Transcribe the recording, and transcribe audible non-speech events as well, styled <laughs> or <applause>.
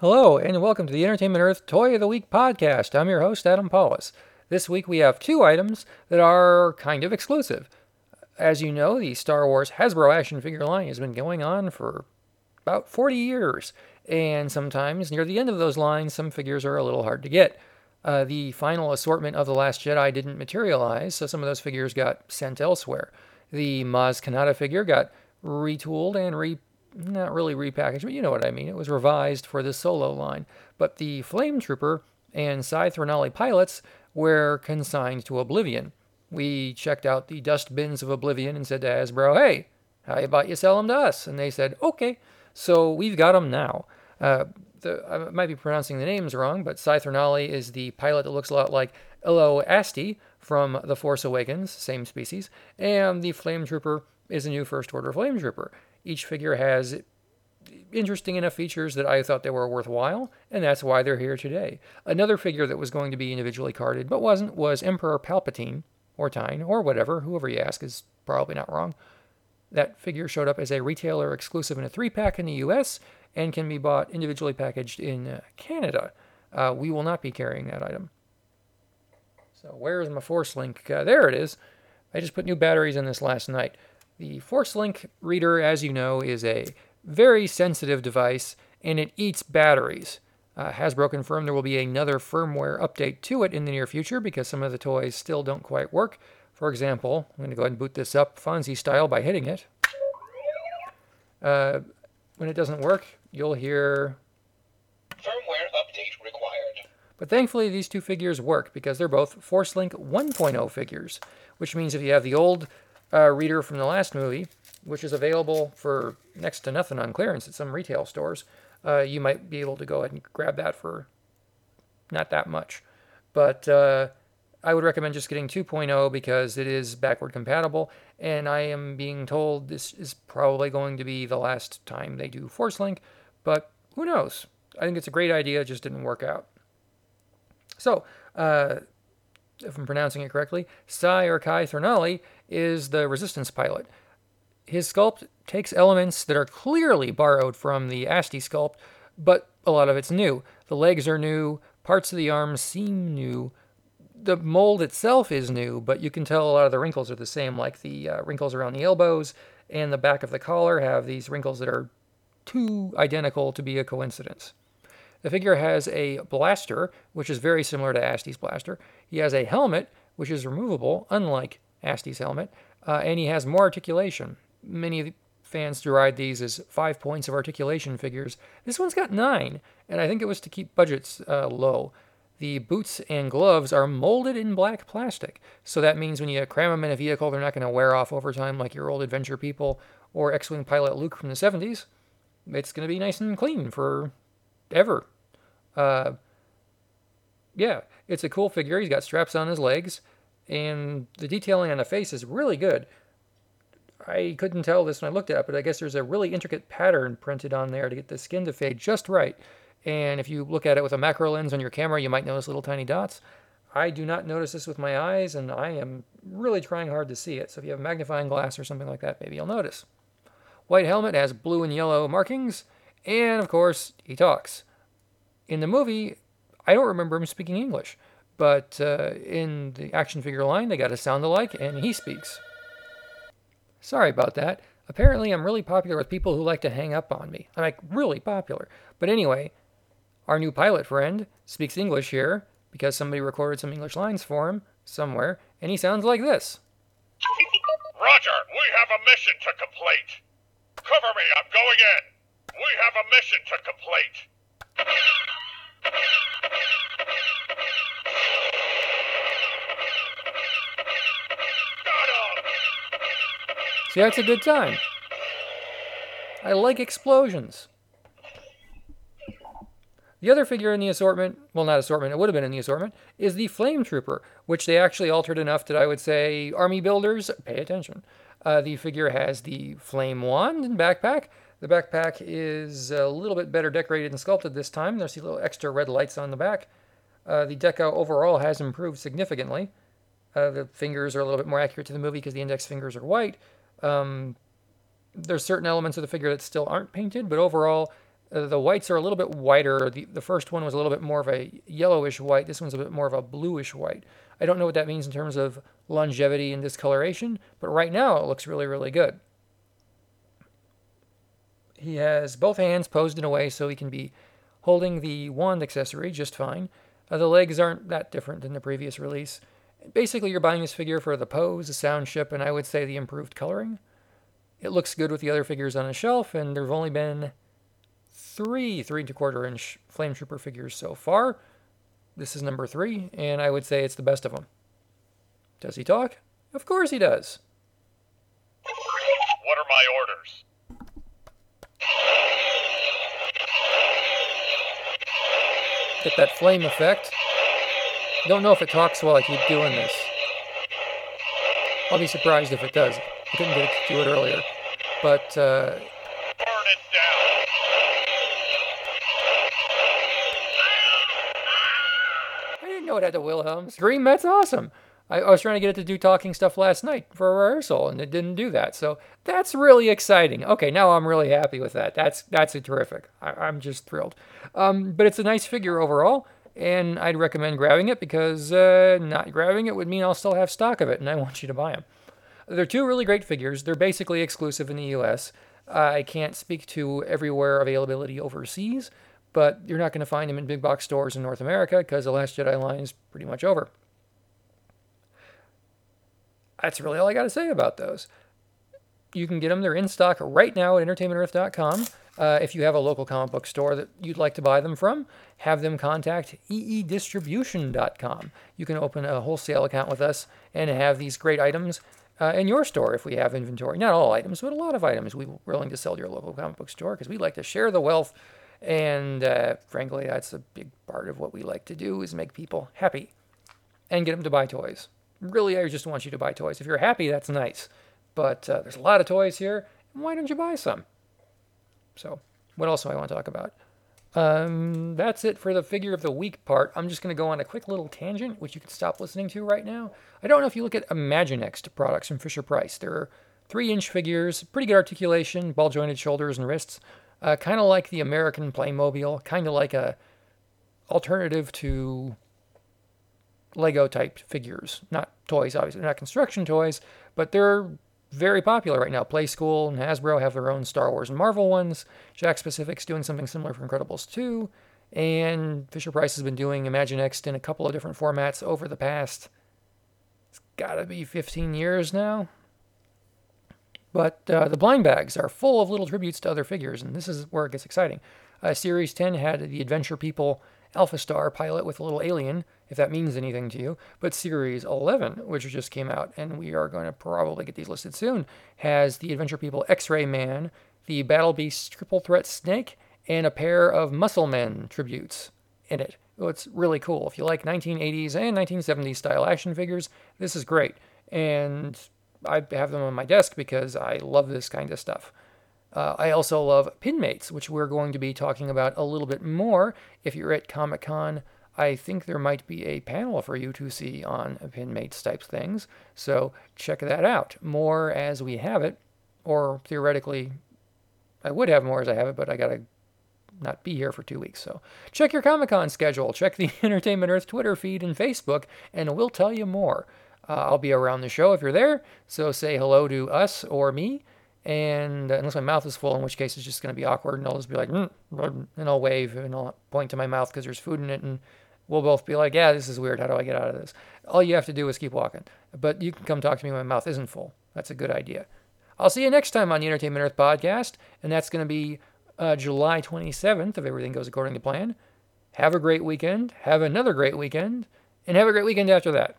Hello, and welcome to the Entertainment Earth Toy of the Week podcast. I'm your host, Adam Pawlus. This week we have two items that are kind of exclusive. As you know, the Star Wars Hasbro action figure line has been going on for about 40 years, and sometimes near the end of those lines, some figures are a little hard to get. Uh, the final assortment of The Last Jedi didn't materialize, so some of those figures got sent elsewhere. The Maz Kanata figure got retooled and re not really repackaged, but you know what I mean. It was revised for the solo line. But the Flame Trooper and C'ai Threnalli pilots were consigned to Oblivion. We checked out the dust bins of Oblivion and said to Hasbro, hey, how about you sell them to us? And they said, okay. So we've got them now. Uh, the, I might be pronouncing the names wrong, but C'ai Threnalli is the pilot that looks a lot like Ello Asty from The Force Awakens, same species, and the Flame Trooper is a new First Order Flame Trooper. Each figure has interesting enough features that I thought they were worthwhile, and that's why they're here today. Another figure that was going to be individually carded, but wasn't, was Emperor Palpatine, or Tyne, or whatever, whoever you ask is probably not wrong. That figure showed up as a retailer exclusive in a three pack in the US and can be bought individually packaged in uh, Canada. Uh, we will not be carrying that item. So, where is my Force Link? Uh, there it is. I just put new batteries in this last night. The Force Link reader, as you know, is a very sensitive device and it eats batteries. Uh, Hasbro confirmed there will be another firmware update to it in the near future because some of the toys still don't quite work. For example, I'm going to go ahead and boot this up Fonzie style by hitting it. Uh, when it doesn't work, you'll hear Firmware update required. But thankfully, these two figures work because they're both Force Link 1.0 figures, which means if you have the old uh, reader from the last movie, which is available for next to nothing on clearance at some retail stores, uh, you might be able to go ahead and grab that for not that much. But uh, I would recommend just getting 2.0 because it is backward compatible, and I am being told this is probably going to be the last time they do Force Link, but who knows? I think it's a great idea, it just didn't work out. So, uh, if I'm pronouncing it correctly, Sai or Kai Thernali is the Resistance pilot. His sculpt takes elements that are clearly borrowed from the Asty sculpt, but a lot of it's new. The legs are new, parts of the arms seem new. The mold itself is new, but you can tell a lot of the wrinkles are the same, like the uh, wrinkles around the elbows and the back of the collar have these wrinkles that are too identical to be a coincidence. The figure has a blaster, which is very similar to Asty's blaster. He has a helmet, which is removable, unlike Asty's helmet, uh, and he has more articulation. Many fans deride these as five points of articulation figures. This one's got nine, and I think it was to keep budgets uh, low. The boots and gloves are molded in black plastic, so that means when you cram them in a vehicle, they're not going to wear off over time like your old adventure people or X Wing pilot Luke from the 70s. It's going to be nice and clean for ever. Uh, yeah, it's a cool figure. He's got straps on his legs, and the detailing on the face is really good. I couldn't tell this when I looked at it, but I guess there's a really intricate pattern printed on there to get the skin to fade just right. And if you look at it with a macro lens on your camera, you might notice little tiny dots. I do not notice this with my eyes, and I am really trying hard to see it. So if you have a magnifying glass or something like that, maybe you'll notice. White helmet has blue and yellow markings, and of course, he talks. In the movie, I don't remember him speaking English, but uh, in the action figure line, they got a sound alike, and he speaks. Sorry about that. Apparently, I'm really popular with people who like to hang up on me. I'm like really popular. But anyway, our new pilot friend speaks English here because somebody recorded some English lines for him somewhere, and he sounds like this. Roger, we have a mission to complete. Cover me, I'm going in. We have a mission to complete. See, that's a good time. I like explosions. The other figure in the assortment, well, not assortment, it would have been in the assortment, is the Flame Trooper, which they actually altered enough that I would say, army builders, pay attention. Uh, the figure has the flame wand and backpack. The backpack is a little bit better decorated and sculpted this time. There's these little extra red lights on the back. Uh, the deco overall has improved significantly. Uh, the fingers are a little bit more accurate to the movie because the index fingers are white. Um, there's certain elements of the figure that still aren't painted, but overall, Uh, the whites are a little bit whiter. The, the first one was a little bit more of a yellowish white. This one's a bit more of a bluish white. I don't know what that means in terms of longevity and discoloration, but right now it looks really, really good. He has both hands posed in a way so he can be holding the wand accessory just fine. Uh, the legs aren't that different than the previous release. Basically, you're buying this figure for the pose, the sound chip, and I would say the improved coloring. It looks good with the other figures on the shelf, and there have only been three three and a quarter inch Flame Trooper figures so far. This is number three, and I would say it's the best of them. Does he talk? Of course he does. What are my orders? Get that flame effect. Don't know if it talks while I keep doing this. I'll be surprised if it does. I couldn't get it to do it earlier. But, uh, Burn it down. I didn't know it had the Wilhelm scream. That's awesome. I, I was trying to get it to do talking stuff last night for a rehearsal, and it didn't do that. So that's really exciting. Okay, now I'm really happy with that. That's that's terrific. I, I'm just thrilled. Um, but it's a nice figure overall, and I'd recommend grabbing it because uh, not grabbing it would mean I'll still have stock of it, and I <laughs> want you to buy them. They're two really great figures. They're basically exclusive in the U.S. I can't speak to everywhere availability overseas, but you're not going to find them in big box stores in North America because the Last Jedi line is pretty much over. That's really all I got to say about those. You can get them. They're in stock right now at entertainmentearth.com. Uh, if you have a local comic book store that you'd like to buy them from, have them contact eedistribution.com. You can open a wholesale account with us and have these great items uh, in your store if we have inventory. Not all items, but a lot of items we're willing to sell to your local comic book store because we like to share the wealth. And uh, frankly, that's a big part of what we like to do is make people happy and get them to buy toys. Really, I just want you to buy toys. If you're happy, that's nice. But uh, there's a lot of toys here. Why don't you buy some? So, what else do I want to talk about? Um, that's it for the figure of the week part. I'm just going to go on a quick little tangent, which you can stop listening to right now. I don't know if you look at Imaginext products from Fisher Price. They're three inch figures, pretty good articulation, ball jointed shoulders and wrists, uh, kind of like the American Playmobil, kind of like a alternative to Lego type figures. Not toys, obviously, they're not construction toys, but they're very popular right now. Playskool and Hasbro have their own Star Wars and Marvel ones. Jakks Pacific's doing something similar for Incredibles 2. And Fisher Price has been doing Imaginext in a couple of different formats over the past, it's got to be 15 years now. But uh, the blind bags are full of little tributes to other figures, and this is where it gets exciting. Uh, Series 10 had the Adventure People Alpha Star pilot with a little alien, if that means anything to you. But Series 11, which just came out, and we are going to probably get these listed soon, has the Adventure People X Ray Man, the Battle Beast Triple Threat Snake, and a pair of Muscle Men tributes in it. It's really cool. If you like 1980s and 1970s style action figures, this is great. And I have them on my desk because I love this kind of stuff. Uh, I also love Pinmates, which we're going to be talking about a little bit more. If you're at Comic Con, I think there might be a panel for you to see on Pinmates type things. So check that out. More as we have it, or theoretically, I would have more as I have it, but I got to not be here for two weeks. So check your Comic Con schedule, check the <laughs> Entertainment Earth Twitter feed and Facebook, and we'll tell you more. Uh, I'll be around the show if you're there, so say hello to us or me. And uh, unless my mouth is full, in which case it's just going to be awkward, and I'll just be like, mm, and I'll wave and I'll point to my mouth because there's food in it, and we'll both be like, yeah, this is weird. How do I get out of this? All you have to do is keep walking. But you can come talk to me when my mouth isn't full. That's a good idea. I'll see you next time on the Entertainment Earth podcast, and that's going to be uh, July 27th, if everything goes according to plan. Have a great weekend. Have another great weekend. And have a great weekend after that.